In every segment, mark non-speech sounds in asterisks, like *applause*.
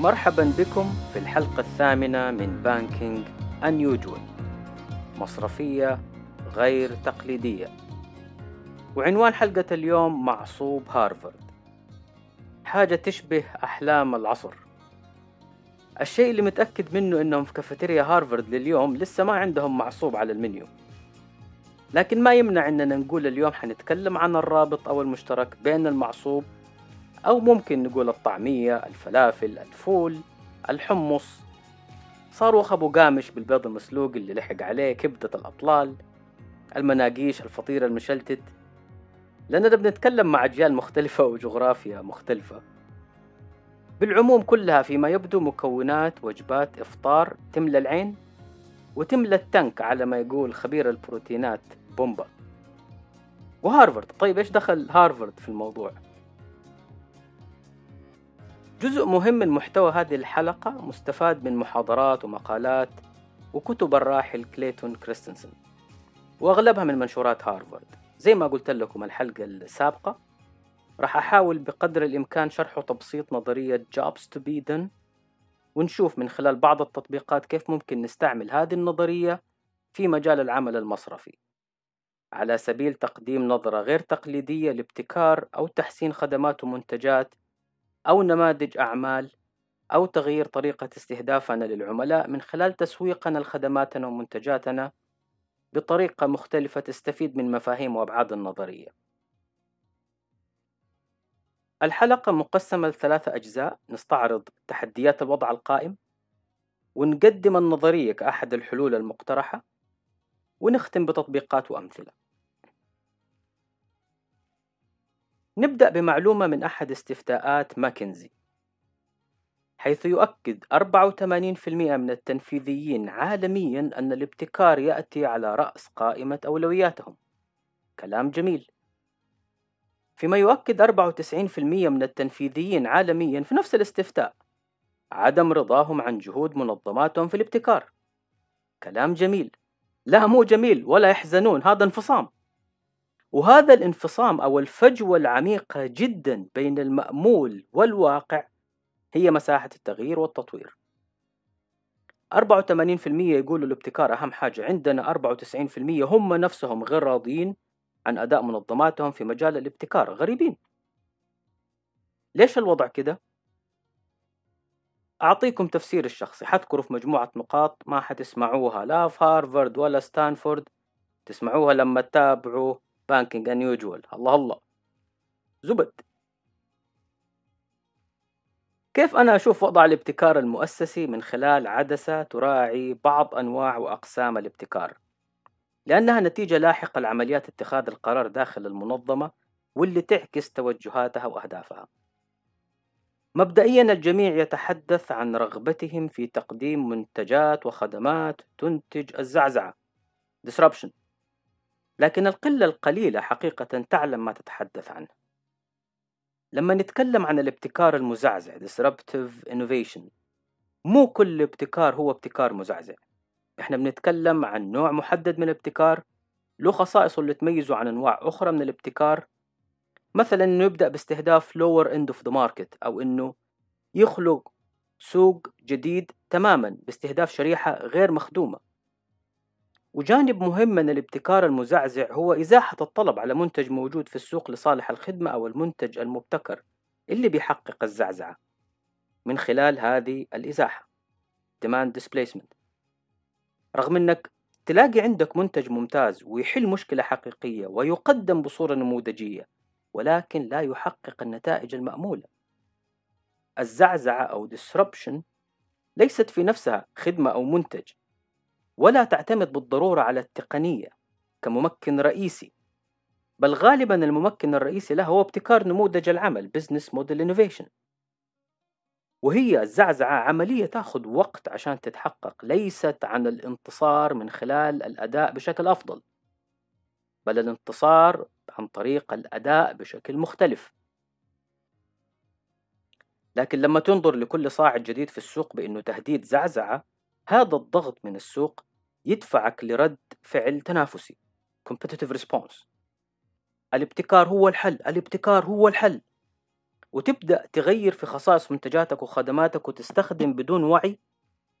مرحبا بكم في الحلقة الثامنة من Banking Unusual مصرفية غير تقليدية. وعنوان حلقة اليوم معصوب هارفارد حاجة تشبه أحلام العصر. الشيء اللي متأكد منه إنهم في كافيتيريا هارفارد لليوم لسه ما عندهم معصوب على المنيو. لكن ما يمنع إننا نقول اليوم حنتكلم عن الرابط أو المشترك بين المعصوب أو ممكن نقول الطعمية الفلافل الفول الحمص. صاروخ أبو قامش بالبيض المسلوق اللي لحق عليه كبدة الأطلال المناقيش الفطير المشلتت. لأننا بنتكلم مع أجيال مختلفة وجغرافيا مختلفة. بالعموم كلها فيما يبدو مكونات وجبات إفطار تملى العين وتملى التنك على ما يقول خبير البروتينات بومبا. وهارفارد طيب إيش دخل هارفارد في الموضوع؟ جزء مهم من محتوى هذه الحلقة مستفاد من محاضرات ومقالات وكتب الراحل كليتون كريستنسن وأغلبها من منشورات هارفارد. زي ما قلت لكم الحلقة السابقة راح أحاول بقدر الإمكان شرح وتبسيط نظرية jobs to be ونشوف من خلال بعض التطبيقات كيف ممكن نستعمل هذه النظرية في مجال العمل المصرفي. على سبيل تقديم نظرة غير تقليدية لابتكار أو تحسين خدمات ومنتجات أو نماذج أعمال أو تغيير طريقة استهدافنا للعملاء من خلال تسويقنا لخدماتنا ومنتجاتنا بطريقة مختلفة تستفيد من مفاهيم وأبعاد النظرية. الحلقة مقسمة لثلاثة أجزاء نستعرض تحديات الوضع القائم ونقدم النظرية كأحد الحلول المقترحة ونختم بتطبيقات وأمثلة. نبدأ بمعلومة من أحد استفتاءات ماكنزي حيث يؤكد 84% من التنفيذيين عالميا أن الابتكار يأتي على رأس قائمة أولوياتهم. كلام جميل. فيما يؤكد 94% من التنفيذيين عالميا في نفس الاستفتاء عدم رضاهم عن جهود منظماتهم في الابتكار. كلام جميل. لا مو جميل ولا يحزنون هذا انفصام. وهذا الانفصام أو الفجوة العميقة جدا بين المأمول والواقع هي مساحة التغيير والتطوير. 84% يقولوا الابتكار أهم حاجة عندنا 94% هم نفسهم غير راضيين عن أداء منظماتهم في مجال الابتكار غريبين. ليش الوضع كده؟ أعطيكم تفسير الشخصي. حذكره في مجموعة نقاط ما حتسمعوها لا في هارفارد ولا ستانفورد تسمعوها لما تتابعوا Banking Unusual الله الله. زبد. كيف أنا أشوف وضع الابتكار المؤسسي من خلال عدسة تراعي بعض أنواع وأقسام الابتكار؟ لأنها نتيجة لاحقة لعمليات اتخاذ القرار داخل المنظمة واللي تعكس توجهاتها وأهدافها. مبدئيا الجميع يتحدث عن رغبتهم في تقديم منتجات وخدمات تنتج الزعزعة. Disruption. لكن القلة القليلة حقيقة تعلم ما تتحدث عنه. لما نتكلم عن الابتكار المزعزع disruptive innovation مو كل ابتكار هو ابتكار مزعزع. إحنا بنتكلم عن نوع محدد من الابتكار له خصائصه اللي تميزه عن أنواع أخرى من الابتكار. مثلا إنه يبدأ باستهداف lower end of the market أو إنه يخلق سوق جديد تماما باستهداف شريحة غير مخدومة. وجانب مهم من الابتكار المزعزع هو إزاحة الطلب على منتج موجود في السوق لصالح الخدمة أو المنتج المبتكر اللي بيحقق الزعزعة. من خلال هذه الإزاحة demand displacement. رغم أنك تلاقي عندك منتج ممتاز ويحل مشكلة حقيقية ويقدم بصورة نموذجية ولكن لا يحقق النتائج المأمولة. الزعزعة أو disruption ليست في نفسها خدمة أو منتج. ولا تعتمد بالضرورة على التقنية كممكن رئيسي بل غالبا الممكن الرئيسي له هو ابتكار نموذج العمل Business Model Innovation. وهي الزعزعة عملية تأخذ وقت عشان تتحقق ليست عن الانتصار من خلال الأداء بشكل أفضل بل الانتصار عن طريق الأداء بشكل مختلف. لكن لما تنظر لكل صاعد جديد في السوق بأنه تهديد زعزعة هذا الضغط من السوق يدفعك لرد فعل تنافسي. Competitive response. الابتكار هو الحل. الابتكار هو الحل. وتبدأ تغير في خصائص منتجاتك وخدماتك وتستخدم بدون وعي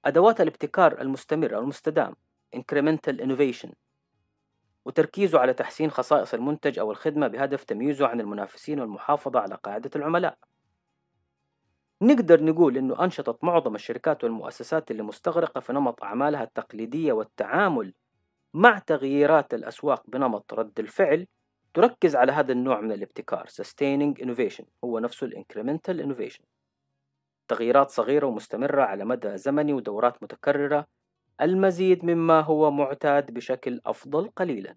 أدوات الابتكار المستمر المستدام. Incremental innovation. وتركيزه على تحسين خصائص المنتج أو الخدمة بهدف تمييزه عن المنافسين والمحافظة على قاعدة العملاء. نقدر نقول أنه أنشطت معظم الشركات والمؤسسات اللي مستغرقة في نمط أعمالها التقليدية والتعامل مع تغييرات الأسواق بنمط رد الفعل تركز على هذا النوع من الابتكار sustaining innovation هو نفسه incremental innovation. تغييرات صغيرة ومستمرة على مدى زمني ودورات متكررة المزيد مما هو معتاد بشكل أفضل قليلا.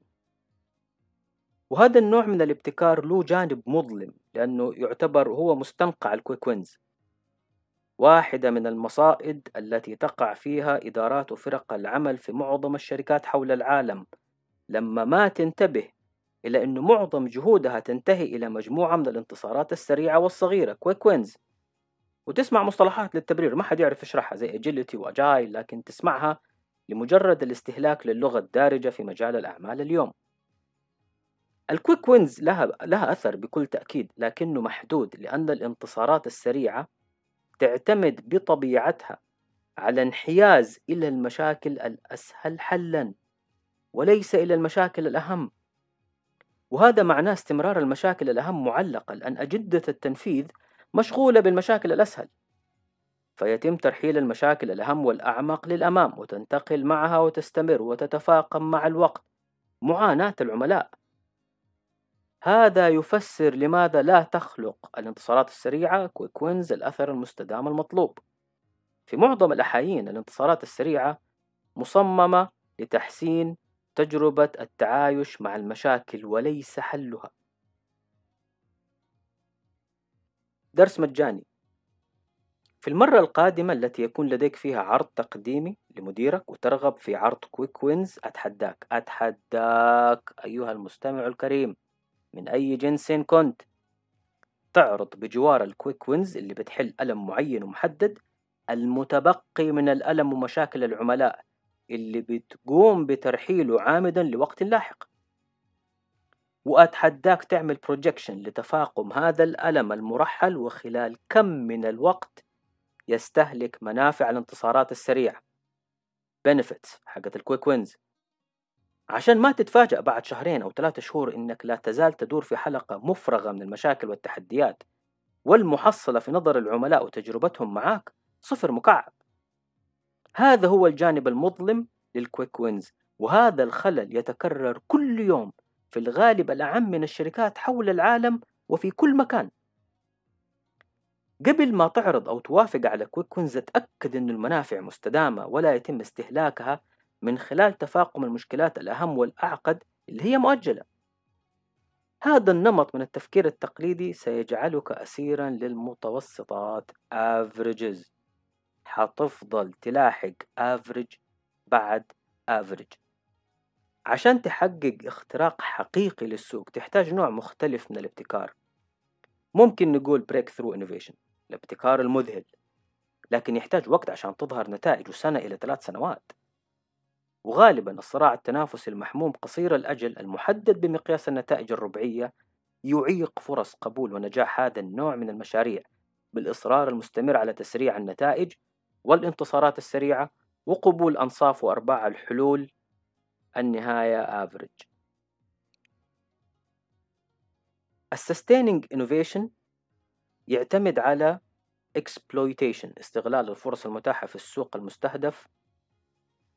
وهذا النوع من الابتكار له جانب مظلم لأنه يعتبر هو مستنقع الكويك وينز واحدة من المصائد التي تقع فيها إدارات وفرق العمل في معظم الشركات حول العالم. لما ما تنتبه إلى أن معظم جهودها تنتهي إلى مجموعة من الانتصارات السريعة والصغيرة quick wins وتسمع مصطلحات للتبرير ما حد يعرف يشرحها زي agility و agile لكن تسمعها لمجرد الاستهلاك للغة الدارجة في مجال الأعمال اليوم. ال quick wins لها, لها أثر بكل تأكيد لكنه محدود لأن الانتصارات السريعة تعتمد بطبيعتها على انحياز إلى المشاكل الأسهل حلا وليس إلى المشاكل الأهم. وهذا معناه استمرار المشاكل الأهم معلقة لأن أجندة التنفيذ مشغولة بالمشاكل الأسهل. فيتم ترحيل المشاكل الأهم والأعمق للأمام وتنتقل معها وتستمر وتتفاقم مع الوقت. معاناة العملاء هذا يفسر لماذا لا تخلق الانتصارات السريعة كويك وينز الأثر المستدام المطلوب. في معظم الأحايين الانتصارات السريعة مصممة لتحسين تجربة التعايش مع المشاكل وليس حلها. درس مجاني. في المرة القادمة التي يكون لديك فيها عرض تقديمي لمديرك وترغب في عرض كويك وينز أتحداك أتحداك أيها المستمع الكريم. من أي جنس كنت. تعرض بجوار ال quick wins اللي بتحل ألم معين ومحدد المتبقي من الألم ومشاكل العملاء اللي بتقوم بترحيله عامدا لوقت لاحق. وأتحداك تعمل projection لتفاقم هذا الألم المرحل وخلال كم من الوقت يستهلك منافع الانتصارات السريعة benefits حقت ال quick wins. عشان ما تتفاجأ بعد شهرين أو ثلاثة شهور إنك لا تزال تدور في حلقة مفرغة من المشاكل والتحديات والمحصلة في نظر العملاء وتجربتهم معك صفر مكعب. هذا هو الجانب المظلم لل quick wins وهذا الخلل يتكرر كل يوم في الغالب الأعم من الشركات حول العالم وفي كل مكان. قبل ما تعرض أو توافق على quick wins تأكد أن المنافع مستدامة ولا يتم استهلاكها من خلال تفاقم المشكلات الأهم والأعقد اللي هي مؤجلة. هذا النمط من التفكير التقليدي سيجعلك أسيرا للمتوسطات averages. حتفضل تلاحق average بعد average. عشان تحقق اختراق حقيقي للسوق تحتاج نوع مختلف من الابتكار. ممكن نقول break through innovation الابتكار المذهل لكن يحتاج وقت عشان تظهر نتائج سنة إلى ثلاث سنوات. وغالبا الصراع التنافسي المحموم قصير الأجل المحدد بمقياس النتائج الربعية يعيق فرص قبول ونجاح هذا النوع من المشاريع بالإصرار المستمر على تسريع النتائج والانتصارات السريعة وقبول أنصاف وأرباع الحلول النهاية average. ال sustaining innovation يعتمد على exploitation استغلال الفرص المتاحة في السوق المستهدف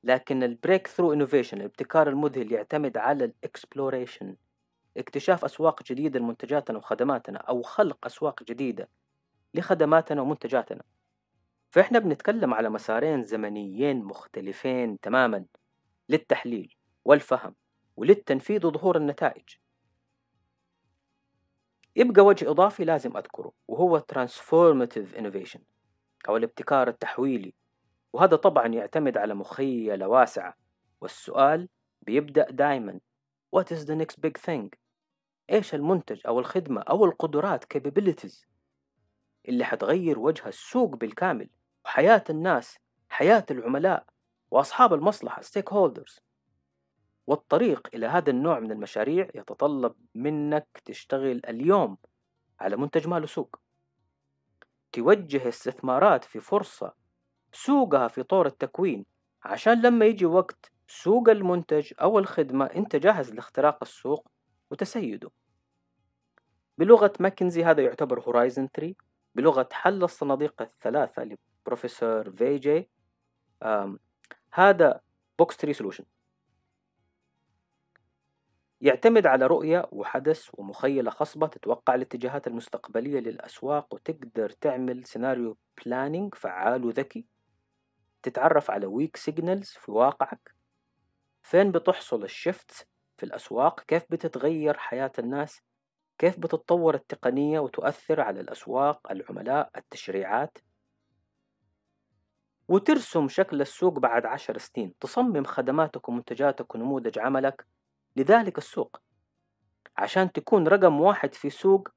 لكن ال breakthrough innovation الابتكار المذهل يعتمد على ال exploration اكتشاف أسواق جديدة لمنتجاتنا وخدماتنا أو خلق أسواق جديدة لخدماتنا ومنتجاتنا. فإحنا بنتكلم على مسارين زمنيين مختلفين تماما للتحليل والفهم وللتنفيذ وظهور النتائج. يبقى وجه إضافي لازم أذكره وهو Transformative Innovation أو الابتكار التحويلي. وهذا طبعا يعتمد على مخيلة واسعة. والسؤال بيبدأ دايما. What is the next big thing؟ إيش المنتج أو الخدمة أو القدرات capabilities اللي حتغير وجه السوق بالكامل؟ وحياة الناس حياة العملاء وأصحاب المصلحة stakeholders. والطريق إلى هذا النوع من المشاريع يتطلب منك تشتغل اليوم على منتج ما له سوق توجه استثمارات في فرصة سوقها في طور التكوين عشان لما يجي وقت سوق المنتج أو الخدمة أنت جاهز لاختراق السوق وتسيده. بلغة ماكنزي هذا يعتبر horizon 3 بلغة حل الصناديق الثلاثة لبروفيسور VG هذا box three solution. يعتمد على رؤية وحدس ومخيلة خصبة تتوقع الاتجاهات المستقبلية للأسواق وتقدر تعمل scenario planning فعال وذكي. تتعرف على weak signals في واقعك؟ فين بتحصل ال shift في الأسواق؟ كيف بتتغير حياة الناس؟ كيف بتتطور التقنية وتؤثر على الأسواق العملاء التشريعات؟ وترسم شكل السوق بعد عشر سنين. تصمم خدماتك ومنتجاتك ونموذج عملك لذلك السوق. عشان تكون رقم واحد في سوق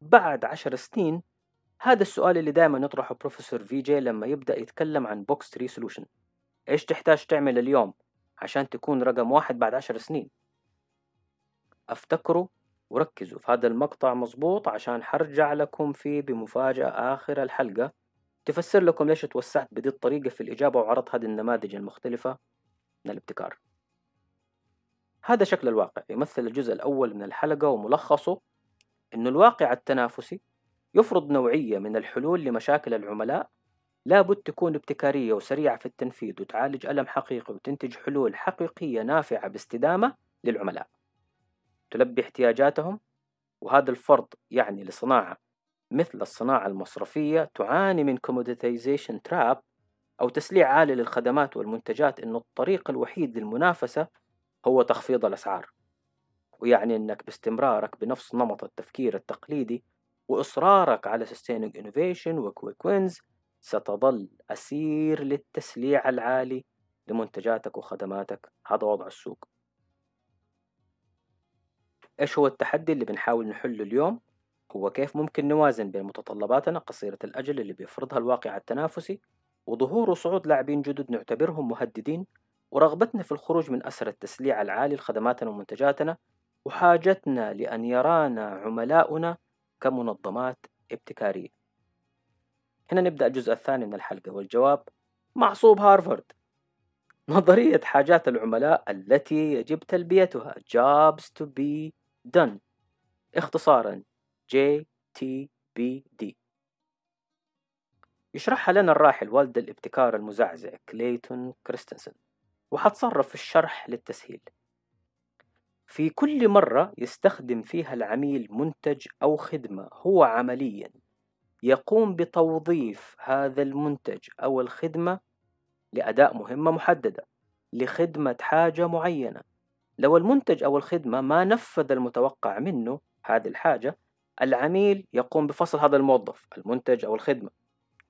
بعد عشر سنين هذا السؤال اللي دائما يطرحه بروفيسور VG لما يبدأ يتكلم عن box three solution إيش تحتاج تعمل اليوم عشان تكون رقم واحد بعد عشر سنين؟ أفتكروا وركزوا في هذا المقطع مظبوط عشان حرجع لكم فيه بمفاجأة آخر الحلقة. تفسر لكم ليش توسعت بدي الطريقة في الإجابة وعرضت هذه النماذج المختلفة من الابتكار. هذا شكل الواقع. يمثل الجزء الأول من الحلقة وملخصه أن الواقع التنافسي يفرض نوعية من الحلول لمشاكل العملاء. لابد تكون ابتكارية وسريعة في التنفيذ وتعالج ألم حقيقي وتنتج حلول حقيقية نافعة باستدامة للعملاء. تلبي احتياجاتهم. وهذا الفرض يعني لصناعة مثل الصناعة المصرفية تعاني من commoditization trap أو تسليع عالي للخدمات والمنتجات إنه الطريق الوحيد للمنافسة هو تخفيض الأسعار. ويعني إنك باستمرارك بنفس نمط التفكير التقليدي وإصرارك على sustaining innovation وكويك وينز ستظل أسير للتسليع العالي لمنتجاتك وخدماتك. هذا وضع السوق. إيش هو التحدي اللي بنحاول نحله اليوم؟ هو كيف ممكن نوازن بين متطلباتنا قصيرة الأجل اللي بيفرضها الواقع التنافسي وظهور وصعود لاعبين جدد نعتبرهم مهددين ورغبتنا في الخروج من أسر التسليع العالي لخدماتنا ومنتجاتنا وحاجتنا لأن يرانا عملاؤنا كمنظمات ابتكارية. هنا نبدأ الجزء الثاني من الحلقة والجواب معصوب هارفارد. *laughs* نظرية حاجات العملاء التي يجب تلبيتها. Jobs to be done. اختصارا JTBD يشرحها لنا الراحل والد الابتكار المزعزع كليتون كريستنسن. وحتصرف في الشرح للتسهيل. في كل مرة يستخدم فيها العميل منتج أو خدمة هو عمليا يقوم بتوظيف هذا المنتج أو الخدمة لأداء مهمة محددة لخدمة حاجة معينة. لو المنتج أو الخدمة ما نفذ المتوقع منه هذه الحاجة العميل يقوم بفصل هذا الموظف المنتج أو الخدمة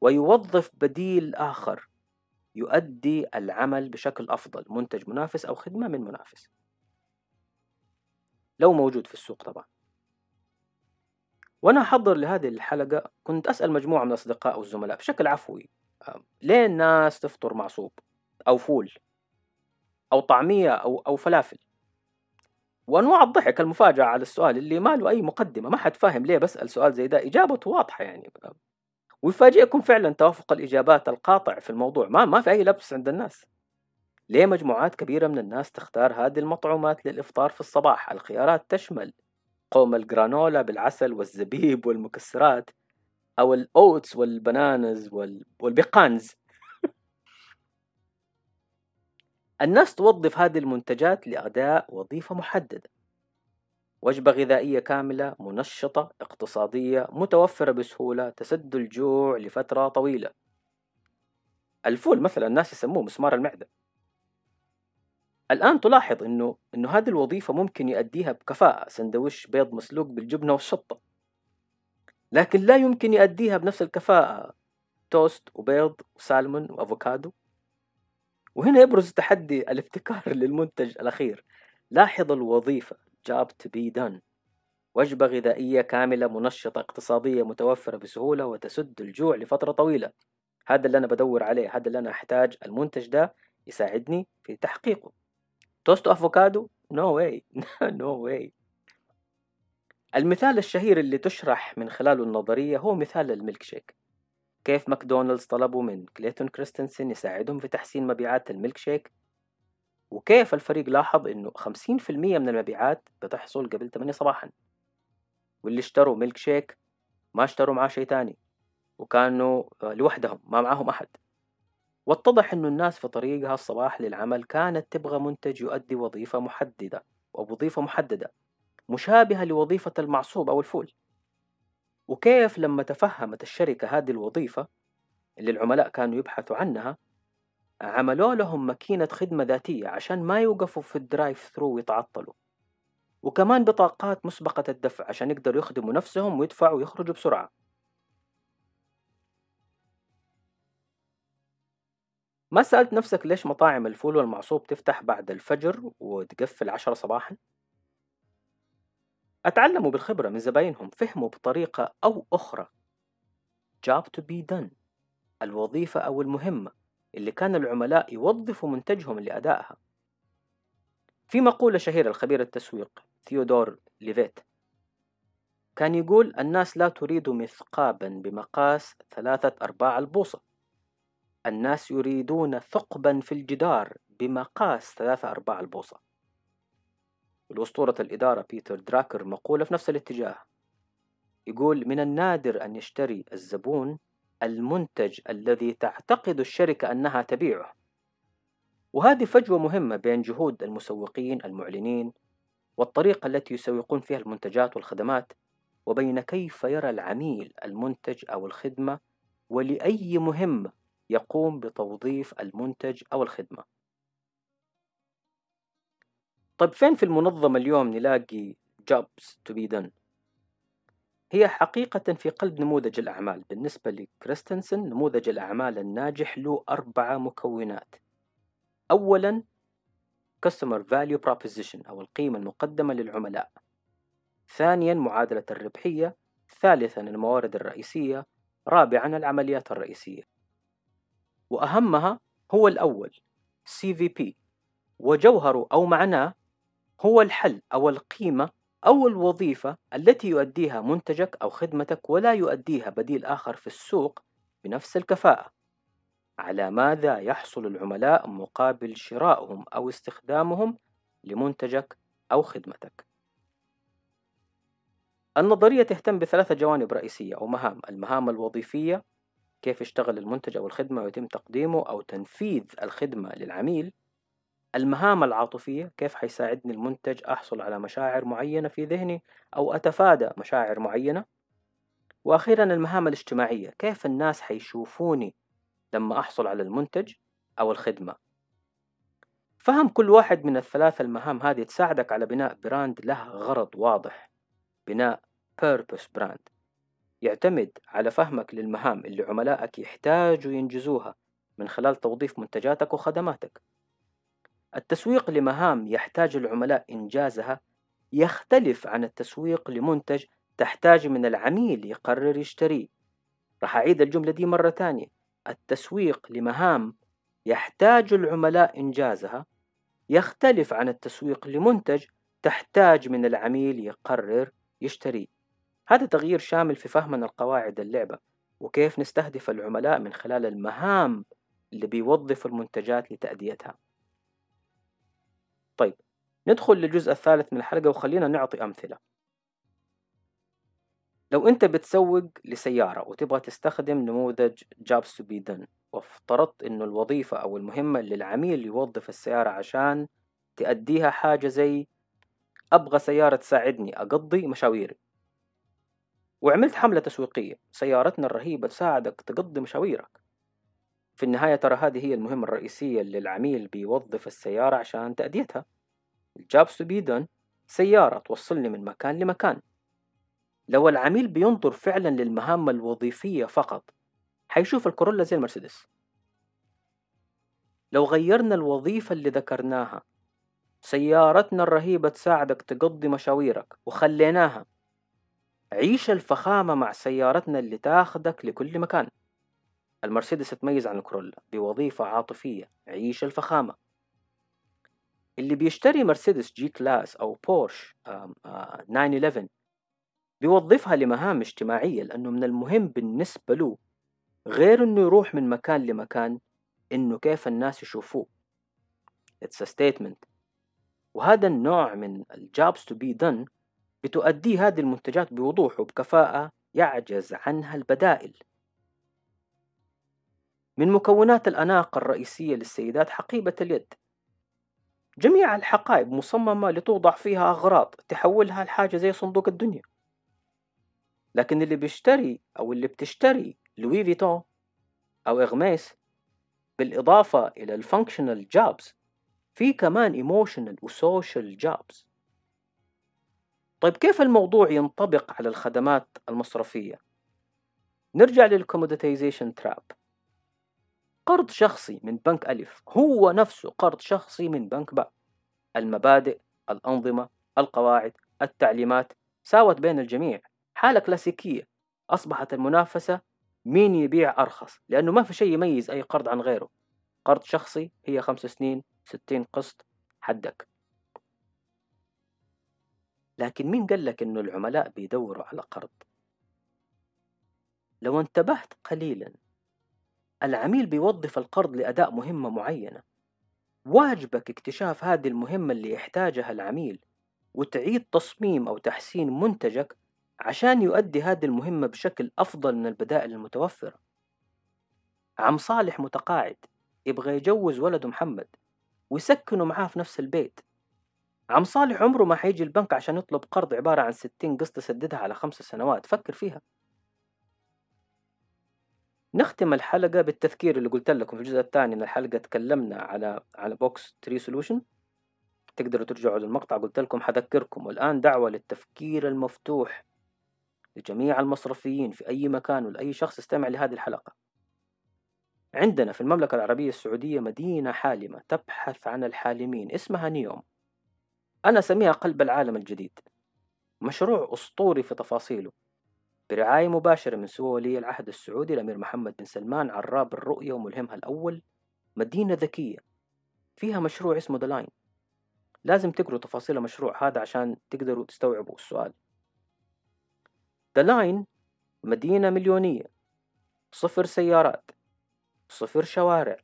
ويوظف بديل آخر يؤدي العمل بشكل أفضل منتج منافس أو خدمة من منافس. لو موجود في السوق طبعا. وأنا أحضر لهذه الحلقة كنت أسأل مجموعة من الأصدقاء والزملاء بشكل عفوي ليه الناس تفطر معصوب أو فول؟ أو طعمية؟ أو أو فلافل؟ وأنواع الضحك المفاجأة على السؤال اللي ما له أي مقدمة ما حد فاهم ليه بسأل سؤال زي ده إجابته واضحة يعني. ويفاجئكم فعلا توافق الإجابات القاطع في الموضوع ما ما في أي لبس عند الناس. ليه مجموعات كبيرة من الناس تختار هذه المطعومات للإفطار في الصباح؟ الخيارات تشمل قوم الجرانولا بالعسل والزبيب والمكسرات أو الأوتس والبنانز والبيقانز. *laughs* الناس توظف هذه المنتجات لأداء وظيفة محددة. وجبة غذائية كاملة منشطة اقتصادية متوفرة بسهولة تسد الجوع لفترة طويلة. الفول مثلا الناس يسموه مسمار المعدة. الآن تلاحظ إنه إنه هذه الوظيفة ممكن يؤديها بكفاءة سندويش بيض مسلوق بالجبنة والشطة. لكن لا يمكن يؤديها بنفس الكفاءة توست وبيض وسالمون وأفوكادو. وهنا يبرز تحدي الابتكار *laughs* للمنتج الأخير. لاحظ الوظيفة job to be done. وجبة غذائية كاملة منشطة اقتصادية متوفرة بسهولة وتسد الجوع لفترة طويلة. هذا اللي أنا بدور عليه هذا اللي أنا أحتاج. المنتج ده يساعدني في تحقيقه. توست أفوكادو؟ no way no way المثال الشهير اللي تشرح من خلاله النظرية هو مثال الميلك شيك كيف ماكدونالدز طلبوا من كليتون كريستنسن يساعدهم في تحسين مبيعات الميلك شيك وكيف الفريق لاحظ إنه 50% من المبيعات بتحصل قبل 8 صباحا؟ واللي اشتروا ميلك شيك ما اشتروا معاه شيء تاني وكانوا لوحدهم ما معاهم أحد. واتضح أن الناس في طريقها الصباح للعمل كانت تبغى منتج يؤدي وظيفة محددة أو وظيفة محددة مشابهة لوظيفة المعصوب أو الفول. وكيف لما تفهمت الشركة هذه الوظيفة اللي العملاء كانوا يبحثوا عنها عملوا لهم ماكينة خدمة ذاتية عشان ما يوقفوا في الدرايف ثرو ويتعطلوا. وكمان بطاقات مسبقة الدفع عشان يقدروا يخدموا نفسهم ويدفعوا ويخرجوا بسرعة. ما سألت نفسك ليش مطاعم الفول والمعصوب تفتح بعد الفجر وتقفل عشرة صباحا؟ أتعلموا بالخبرة من زباينهم فهموا بطريقة أو أخرى. Job to be done الوظيفة أو المهمة اللي كان العملاء يوظفوا منتجهم لأدائها في مقولة شهيرة الخبير التسويق ثيودور ليفيت كان يقول الناس لا تريد مثقابا بمقاس ثلاثة أرباع البوصة. الناس يريدون ثقبا في الجدار بمقاس ثلاثة أرباع البوصة. الأسطورة الإدارة بيتر دراكر مقولة في نفس الاتجاه. يقول من النادر أن يشتري الزبون المنتج الذي تعتقد الشركة أنها تبيعه. وهذه فجوة مهمة بين جهود المسوقين المعلنين والطريقة التي يسوقون فيها المنتجات والخدمات وبين كيف يرى العميل المنتج أو الخدمة ولأي مهمة يقوم بتوظيف المنتج أو الخدمة. طيب فين في المنظمة اليوم نلاقي jobs to be done هي حقيقة في قلب نموذج الأعمال. بالنسبة لكريستنسن نموذج الأعمال الناجح له أربعة مكونات. أولا Customer Value Proposition أو القيمة المقدمة للعملاء. ثانيا معادلة الربحية. ثالثا الموارد الرئيسية. رابعا العمليات الرئيسية. وأهمها هو الأول CVP وجوهره أو معناه هو الحل أو القيمة أو الوظيفة التي يؤديها منتجك أو خدمتك ولا يؤديها بديل آخر في السوق بنفس الكفاءة. على ماذا يحصل العملاء مقابل شرائهم أو استخدامهم لمنتجك أو خدمتك؟ النظرية تهتم بثلاثة جوانب رئيسية أو مهام المهام الوظيفية كيف يشتغل المنتج أو الخدمة ويتم تقديمه أو تنفيذ الخدمة للعميل. المهام العاطفية كيف حيساعدني المنتج أحصل على مشاعر معينة في ذهني أو أتفادى مشاعر معينة. وأخيرا المهام الاجتماعية كيف الناس حيشوفوني لما أحصل على المنتج أو الخدمة. فهم كل واحد من الثلاث المهام هذه تساعدك على بناء brand له غرض واضح بناء purpose brand. يعتمد على فهمك للمهام اللي عملائك يحتاجوا ينجزوها من خلال توظيف منتجاتك وخدماتك. التسويق لمهام يحتاج العملاء إنجازها يختلف عن التسويق لمنتج تحتاج من العميل يقرر يشتريه راح أعيد الجملة دي مرة تانية. التسويق لمهام يحتاج العملاء إنجازها يختلف عن التسويق لمنتج تحتاج من العميل يقرر يشتريه هذا تغيير شامل في فهمنا القواعد اللعبة وكيف نستهدف العملاء من خلال المهام اللي بيوظف المنتجات لتأديتها. طيب ندخل للجزء الثالث من الحلقة وخلينا نعطي أمثلة. لو أنت بتسوق لسيارة وتبغى تستخدم نموذج جابس تو بي وافترضت إنه الوظيفة أو المهمة اللي العميل يوظف السيارة عشان تأديها حاجة زي أبغى سيارة تساعدني أقضي مشاويري. وعملت حملة تسويقية. سيارتنا الرهيبة تساعدك تقضي مشاويرك في النهاية ترى هذه هي المهمة الرئيسية اللي العميل بيوظف السيارة عشان تأديتها. الجابس تو سيارة توصلني من مكان لمكان. لو العميل بينظر فعلا للمهام الوظيفية فقط حيشوف الكورولا زي المرسيدس. لو غيرنا الوظيفة اللي ذكرناها سيارتنا الرهيبة تساعدك تقضي مشاويرك وخليناها. عيش الفخامة مع سيارتنا اللي تاخدك لكل مكان. المرسيدس تميز عن الكرولا بوظيفة عاطفية عيش الفخامة. اللي بيشتري مرسيدس G-Class أو بورش 911 بيوظفها لمهام اجتماعية لأنه من المهم بالنسبة له غير إنه يروح من مكان لمكان إنه كيف الناس يشوفوه. It's a statement. وهذا النوع من ال jobs to be done بتؤدي هذه المنتجات بوضوح وبكفاءة يعجز عنها البدائل. من مكونات الأناقة الرئيسية للسيدات حقيبة اليد. جميع الحقائب مصممة لتوضع فيها أغراض تحولها لحاجة زي صندوق الدنيا. لكن اللي بيشتري أو اللي بتشتري لوي فيتون أو إغميس بالإضافة إلى ال functional jobs في كمان emotional و social jobs طيب كيف الموضوع ينطبق على الخدمات المصرفية؟ نرجع لل commoditization trap قرض شخصي من بنك ألف هو نفسه قرض شخصي من بنك باء المبادئ الأنظمة القواعد التعليمات ساوت بين الجميع. حالة كلاسيكية أصبحت المنافسة مين يبيع أرخص؟ لأنه ما في شيء يميز أي قرض عن غيره. قرض شخصي هي خمس سنين ستين قسط حدك. لكن مين قال لك إنه العملاء بيدوروا على قرض؟ لو انتبهت قليلا العميل بيوظف القرض لأداء مهمة معينة. واجبك اكتشاف هذه المهمة اللي يحتاجها العميل وتعيد تصميم أو تحسين منتجك عشان يؤدي هذه المهمة بشكل أفضل من البدائل المتوفرة. عم صالح متقاعد يبغى يجوز ولده محمد ويسكنوا معاه في نفس البيت. عم صالح عمره ما حيجي البنك عشان يطلب قرض عبارة عن ستين قسط يسددها على خمس سنوات. فكر فيها. نختم الحلقة بالتذكير اللي قلت لكم في الجزء الثاني من الحلقة. تكلمنا على على box three solution تقدروا ترجعوا للمقطع. قلت لكم حذكركم. والآن دعوة للتفكير المفتوح لجميع المصرفيين في أي مكان ولأي شخص يستمع لهذه الحلقة. عندنا في المملكة العربية السعودية مدينة حالمة تبحث عن الحالمين. اسمها نيوم. أنا أسميها قلب العالم الجديد. مشروع أسطوري في تفاصيله. برعاية مباشرة من سوى ولي العهد السعودي الأمير محمد بن سلمان عراب الرؤية وملهمها الأول مدينة ذكية. فيها مشروع اسمه ذا لاين لازم تقروا تفاصيل المشروع هذا عشان تقدروا تستوعبوا السؤال. ذا لاين مدينة مليونية. صفر سيارات. صفر شوارع.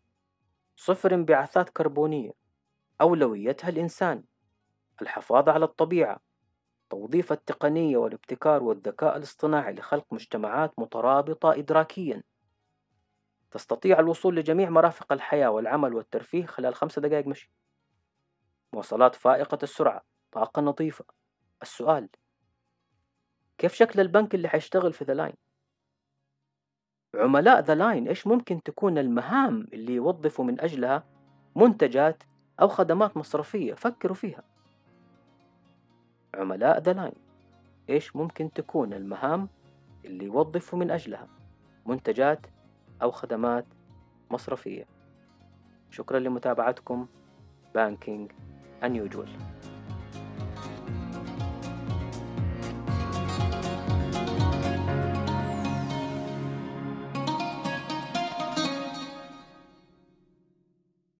صفر انبعاثات كربونية. أولويتها الإنسان. الحفاظ على الطبيعة توظيف التقنية والابتكار والذكاء الاصطناعي لخلق مجتمعات مترابطة إدراكيا. تستطيع الوصول لجميع مرافق الحياة والعمل والترفيه خلال خمس دقائق مشي. مواصلات فائقة السرعة طاقة نظيفة. السؤال كيف شكل البنك اللي حيشتغل في The Line عملاء The Line إيش ممكن تكون المهام اللي يوظفوا من أجلها منتجات أو خدمات مصرفية؟ فكروا فيها. عملاء The Line إيش ممكن تكون المهام اللي يوظفوا من أجلها؟ منتجات أو خدمات مصرفية. شكرا لمتابعتكم. بانكينج unusual